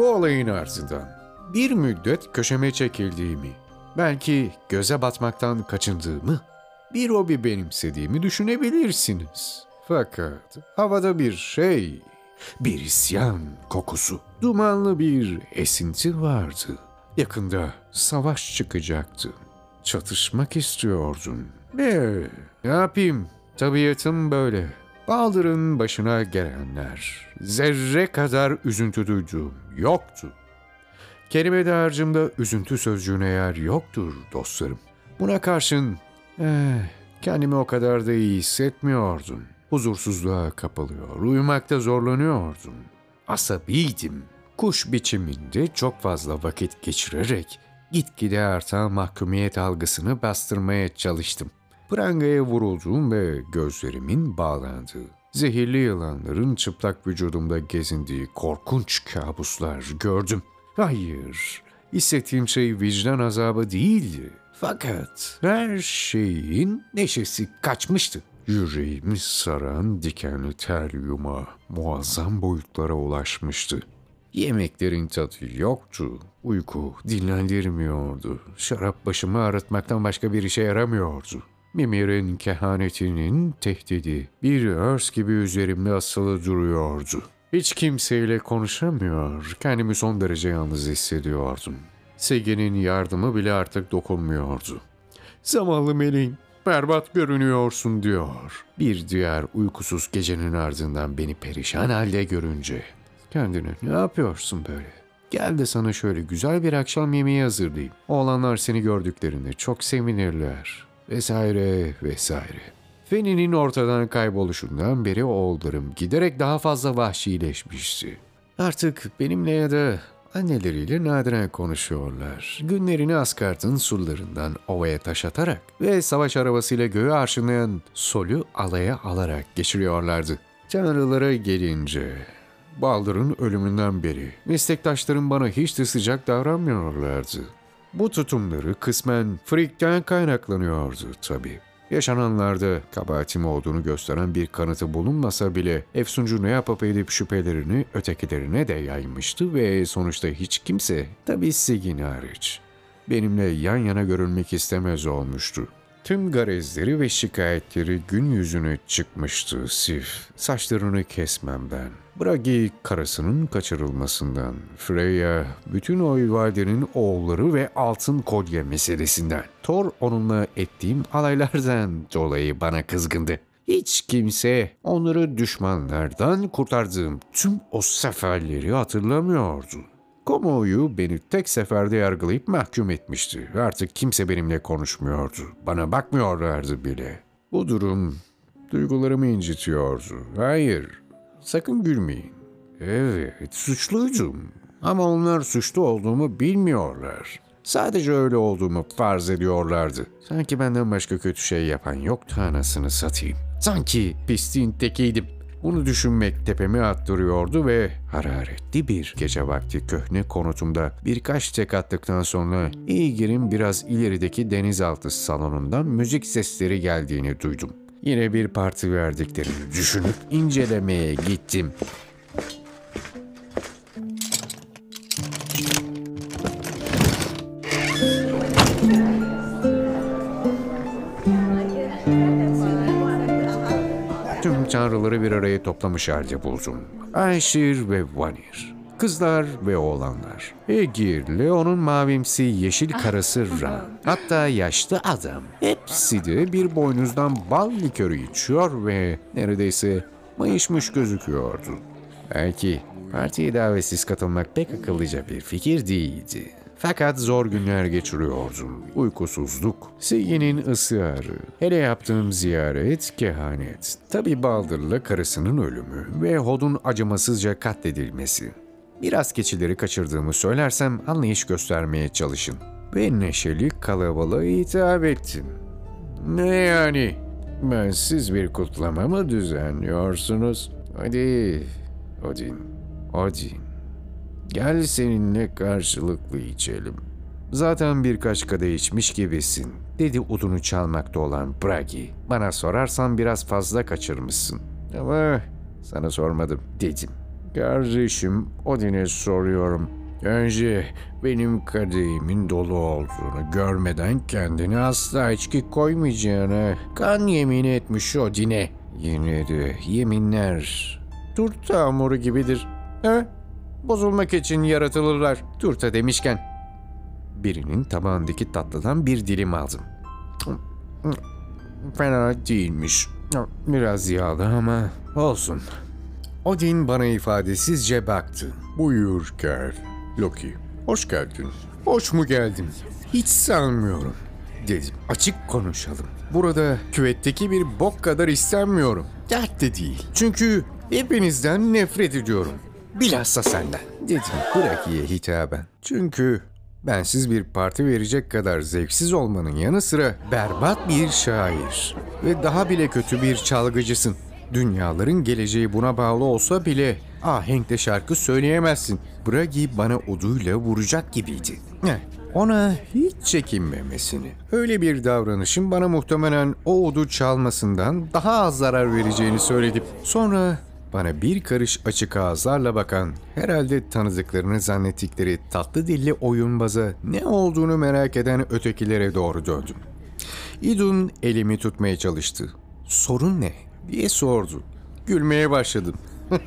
Bu olayın ardından bir müddet köşeme çekildiğimi, belki göze batmaktan kaçındığımı, bir hobi benimsediğimi düşünebilirsiniz. Fakat havada bir şey, bir isyan kokusu, dumanlı bir esinti vardı. Yakında savaş çıkacaktı. Çatışmak istiyordum. Ne? Ne yapayım? Tabiatım böyle. Baldır'ın başına gelenler. Zerre kadar üzüntü duyduğum yoktu. Kelime dağarcığımda üzüntü sözcüğüne yer yoktur dostlarım. Buna karşın eh, kendimi o kadar da iyi hissetmiyordum. Huzursuzluğa kapılıyor, uyumakta zorlanıyordum. Asabiydim. Kuş biçiminde çok fazla vakit geçirerek gitgide artan mahkumiyet algısını bastırmaya çalıştım. Prangaya vurulduğum ve gözlerimin bağlandığı, zehirli yılanların çıplak vücudumda gezindiği korkunç kabuslar gördüm. Hayır, hissettiğim şey vicdan azabı değildi. Fakat her şeyin neşesi kaçmıştı. Yüreğimi saran dikenli ter yumağı muazzam boyutlara ulaşmıştı. Yemeklerin tadı yoktu. Uyku dinlendirmiyordu. Şarap başımı ağrıtmaktan başka bir işe yaramıyordu. Mimir'in kehanetinin tehdidi bir örs gibi üzerimde asılı duruyordu. Hiç kimseyle konuşamıyor, kendimi son derece yalnız hissediyordum. Sege'nin yardımı bile artık dokunmuyordu. Zavallı meleğim, berbat görünüyorsun diyor. Bir diğer uykusuz gecenin ardından beni perişan halde görünce. Kendine ne yapıyorsun böyle? Gel de sana şöyle güzel bir akşam yemeği hazırlayayım. Oğlanlar seni gördüklerinde çok sevinirler. Vesaire vesaire. Feni'nin ortadan kayboluşundan beri oğullarım giderek daha fazla vahşileşmişti. Artık benimle ya da anneleriyle nadiren konuşuyorlar. Günlerini Askart'ın surlarından ovaya taş atarak ve savaş arabasıyla göğü arşınlayan Sol'ü alaya alarak geçiriyorlardı. Tanrılara gelince Baldır'ın ölümünden beri meslektaşlarım bana hiç de sıcak davranmıyorlardı. Bu tutumları kısmen Frick'ten kaynaklanıyordu tabii. Yaşananlarda kabahatim olduğunu gösteren bir kanıtı bulunmasa bile Efsuncu ne yapıp edip şüphelerini ötekilerine de yaymıştı ve sonuçta hiç kimse, tabii Sigin hariç, benimle yan yana görülmek istemez olmuştu. Tüm garezleri ve şikayetleri gün yüzüne çıkmıştı Sif. Saçlarını kesmemden, Bragi karısının kaçırılmasından, Freya, bütün o valdenin oğulları ve altın kolye meselesinden, Thor onunla ettiğim alaylardan dolayı bana kızgındı. Hiç kimse onları düşmanlardan kurtardığım tüm o seferleri hatırlamıyordu. Kamuoyu beni tek seferde yargılayıp mahkum etmişti. Artık kimse benimle konuşmuyordu. Bana bakmıyorlardı bile. Bu durum duygularımı incitiyordu. Hayır, sakın gülmeyin. Evet, suçluydum. Ama onlar suçlu olduğumu bilmiyorlar. Sadece öyle olduğumu farz ediyorlardı. Sanki benden başka kötü şey yapan yoktu anasını satayım. Sanki pisliğin tekiydim. Bunu düşünmek tepemi attırıyordu ve hararetli bir gece vakti köhne konutumda birkaç tek attıktan sonra İlgir'in biraz ilerideki denizaltı salonundan müzik sesleri geldiğini duydum. Yine bir parti verdiklerini düşünüp incelemeye gittim. Tanrıları bir araya toplamış halde buldum. Ayşir ve Vanir. Kızlar ve oğlanlar. Egir, Leon'un mavimsi yeşil karısı Ran. Hatta yaşlı adam. Hepsi de bir boynuzdan bal likörü içiyor ve neredeyse mayışmış gözüküyordu. Belki partiye davetsiz katılmak pek akıllıca bir fikir değildi. Fakat zor günler geçiriyordum. Uykusuzluk, Sigi'nin ısrarı, hele yaptığım ziyaret, kehanet. Tabi Baldır'la karısının ölümü ve Hod'un acımasızca katledilmesi. Biraz keçileri kaçırdığımı söylersem anlayış göstermeye çalışın. Ve neşeli kalabalığa hitap ettim. Ne yani? Bensiz bir kutlama mı düzenliyorsunuz? Hadi, Odin, Odin. Gel seninle karşılıklı içelim. Zaten birkaç kadeh içmiş gibisin, dedi udunu çalmakta olan Bragi. Bana sorarsan biraz fazla kaçırmışsın. Ama sana sormadım, dedim. Kardeşim Odin'e soruyorum. Önce benim kadehimin dolu olduğunu görmeden kendini asla içki koymayacağına kan yemin etmiş Odin'e. Yine de yeminler turta hamuru gibidir. He? Bozulmak için yaratılırlar. Turta demişken. Birinin tabağındaki tatlıdan bir dilim aldım. Fena değilmiş. Biraz yağlı ama olsun. Odin bana ifadesizce baktı. Buyur gel. Loki, hoş geldin. Hoş mu geldin? Hiç sanmıyorum. Dedim. Açık konuşalım. Burada küvetteki bir bok kadar istenmiyorum. Dert de değil. Çünkü hepinizden nefret ediyorum. Bilhassa senden. Dedim Braki'ye hitaben. Çünkü bensiz bir parti verecek kadar zevksiz olmanın yanı sıra berbat bir şair. Ve daha bile kötü bir çalgıcısın. Dünyaların geleceği buna bağlı olsa bile ahenkle şarkı söyleyemezsin. Bragi bana oduyla vuracak gibiydi. Heh, Ona hiç çekinmemesini, öyle bir davranışın bana muhtemelen o odu çalmasından daha az zarar vereceğini söyledim. Sonra bana bir karış açık ağızlarla bakan, herhalde tanıdıklarını zannettikleri tatlı dilli oyunbaza ne olduğunu merak eden ötekilere doğru döndüm. İdun elimi tutmaya çalıştı. Sorun ne? diye sordu. Gülmeye başladım.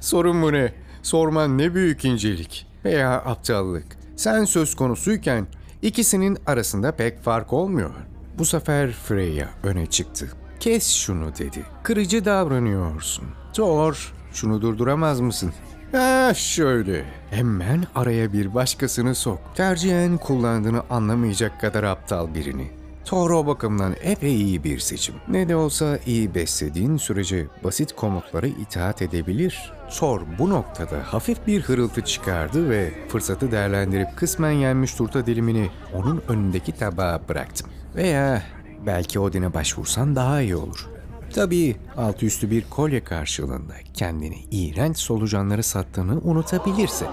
Sorun mu ne? Sorman ne büyük incelik veya aptallık. Sen söz konusuyken ikisinin arasında pek fark olmuyor. Bu sefer Freya öne çıktı. Kes şunu dedi. Kırıcı davranıyorsun. Thor, şunu durduramaz mısın? Ha şöyle. Hemen araya bir başkasını sok. Tercihen kullandığını anlamayacak kadar aptal birini. Thor o bakımdan epey iyi bir seçim. Ne de olsa iyi beslediğin sürece basit komutlara itaat edebilir. Thor bu noktada hafif bir hırıltı çıkardı ve fırsatı değerlendirip kısmen yenmiş turta dilimini onun önündeki tabağa bıraktım. Veya belki Odin'e başvursan daha iyi olur. Tabii altı üstü bir kolye karşılığında kendini iğrenç solucanları sattığını unutabilirse.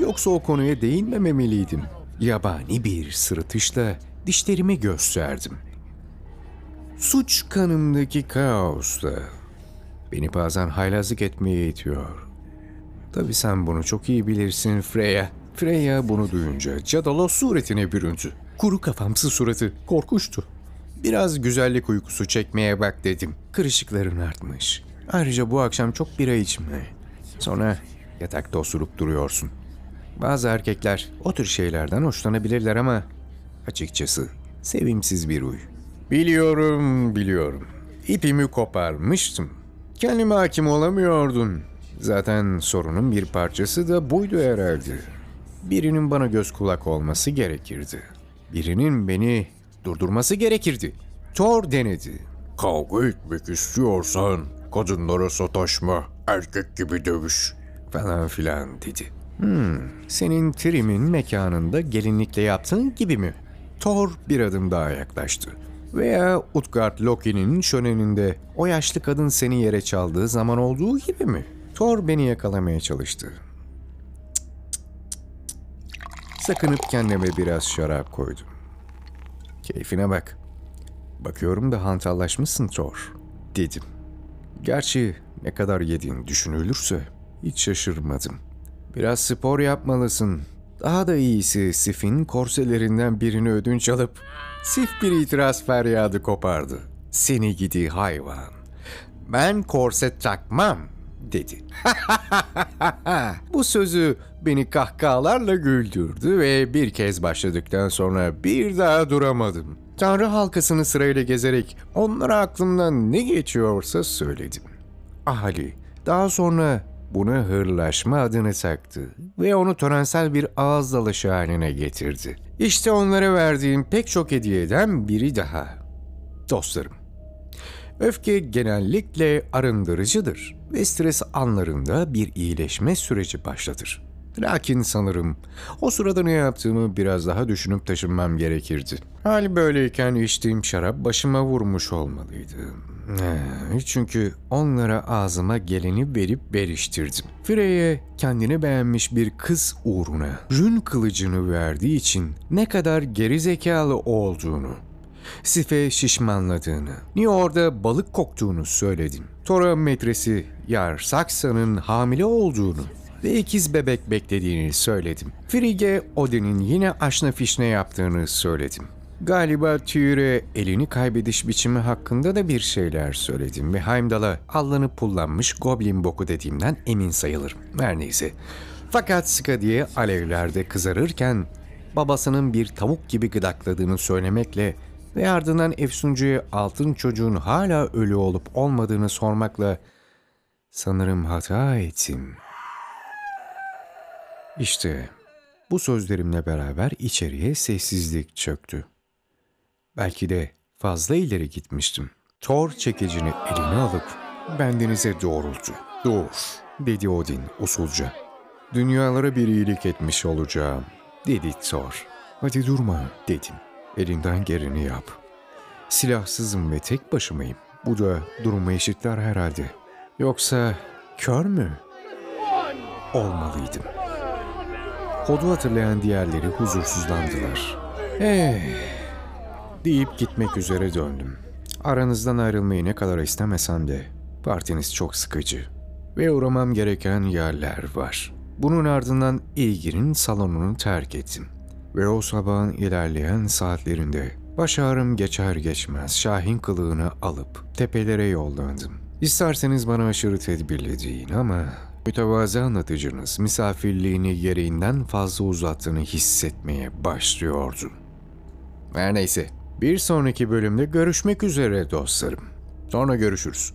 Yoksa o konuya değinmemeliydim. Yabani bir sırıtışla dişlerimi gösterdim. Suç kanımdaki kaosla beni bazen haylazlık etmeye itiyor. Tabii sen bunu çok iyi bilirsin Freya. Freya bunu duyunca Cadalos suretine büründü. Kuru kafamsı suratı korkuştu. Biraz güzellik uykusu çekmeye bak dedim. Kırışıkların artmış. Ayrıca bu akşam çok bira içme. Sonra yatakta osurup duruyorsun. Bazı erkekler o tür şeylerden hoşlanabilirler ama açıkçası sevimsiz bir huy. Biliyorum, biliyorum. İpimi koparmıştım. Kendime hakim olamıyordun. Zaten sorunun bir parçası da buydu herhalde. Birinin bana göz kulak olması gerekirdi. Birinin beni durdurması gerekirdi. Thor denedi. Kavga etmek istiyorsan kadınlara sataşma, erkek gibi dövüş falan filan dedi. Hmm, senin Trim'in mekanında gelinlikle yaptığın gibi mi? Thor bir adım daha yaklaştı. Veya Utgard Loki'nin şöneninde o yaşlı kadın seni yere çaldığı zaman olduğu gibi mi? Thor beni yakalamaya çalıştı. Sakınıp kendime biraz şarap koydum. Keyfine bak. Bakıyorum da hantallaşmışsın Thor, dedim. Gerçi ne kadar yediğin düşünülürse hiç şaşırmadım. Biraz spor yapmalısın. Daha da iyisi Sif'in korselerinden birini ödünç alıp Sif bir itiraz feryadı kopardı. Seni gidi hayvan. Ben korset takmam dedi. Bu sözü beni kahkahalarla güldürdü ve bir kez başladıktan sonra bir daha duramadım. Tanrı halkasını sırayla gezerek onlara aklımdan ne geçiyorsa söyledim. Ali daha sonra buna hırlaşma adını taktı ve onu törensel bir ağız dalışı haline getirdi. İşte onlara verdiğim pek çok hediyeden biri daha. Dostlarım, öfke genellikle arındırıcıdır ve stres anlarında bir iyileşme süreci başlatır. Lakin sanırım o sırada ne yaptığımı biraz daha düşünüp taşınmam gerekirdi. Hal böyleyken içtiğim şarap başıma vurmuş olmalıydı. Ee, Çünkü onlara ağzıma geleni verip beriştirdim. Frey'e kendini beğenmiş bir kız uğruna rün kılıcını verdiği için ne kadar geri zekalı olduğunu Sife şişmanladığını, New York'da balık koktuğunu söyledim. Tora metresi Yar Saksa'nın hamile olduğunu ve ikiz bebek beklediğini söyledim. Frigge Odin'in yine aşna fişne yaptığını söyledim. Galiba Tüyre elini kaybediş biçimi hakkında da bir şeyler söyledim ve Heimdall'a allanıp pullanmış goblin boku dediğimden emin sayılırım. Her neyse. Fakat Skadiye alevlerde kızarırken babasının bir tavuk gibi gıdakladığını söylemekle ve ardından Efsuncu'ya altın çocuğun hala ölü olup olmadığını sormakla sanırım hata ettim. İşte bu sözlerimle beraber içeriye sessizlik çöktü. Belki de fazla ileri gitmiştim. Thor çekicini eline alıp bendenize doğrultu. Dur, dedi Odin usulca. Dünyalara bir iyilik etmiş olacağım, dedi Thor. Hadi durma, dedim. Elinden geleni yap. Silahsızım ve tek başımayım. Bu da durumu eşitler herhalde. Yoksa kör mü? Olmalıydım. Kodu hatırlayan diğerleri huzursuzlandılar. Eh, deyip gitmek üzere döndüm. Aranızdan ayrılmayı ne kadar istemesem de partiniz çok sıkıcı ve uğramam gereken yerler var. Bunun ardından İlgir'in salonunu terk ettim ve o sabahın ilerleyen saatlerinde baş ağrım geçer geçmez Şahin kılığını alıp tepelere yollandım. İsterseniz bana aşırı tedbirli deyin ama mütevazı anlatıcınız misafirliğini gereğinden fazla uzattığını hissetmeye başlıyordu. Her neyse, bir sonraki bölümde görüşmek üzere dostlarım. Sonra görüşürüz.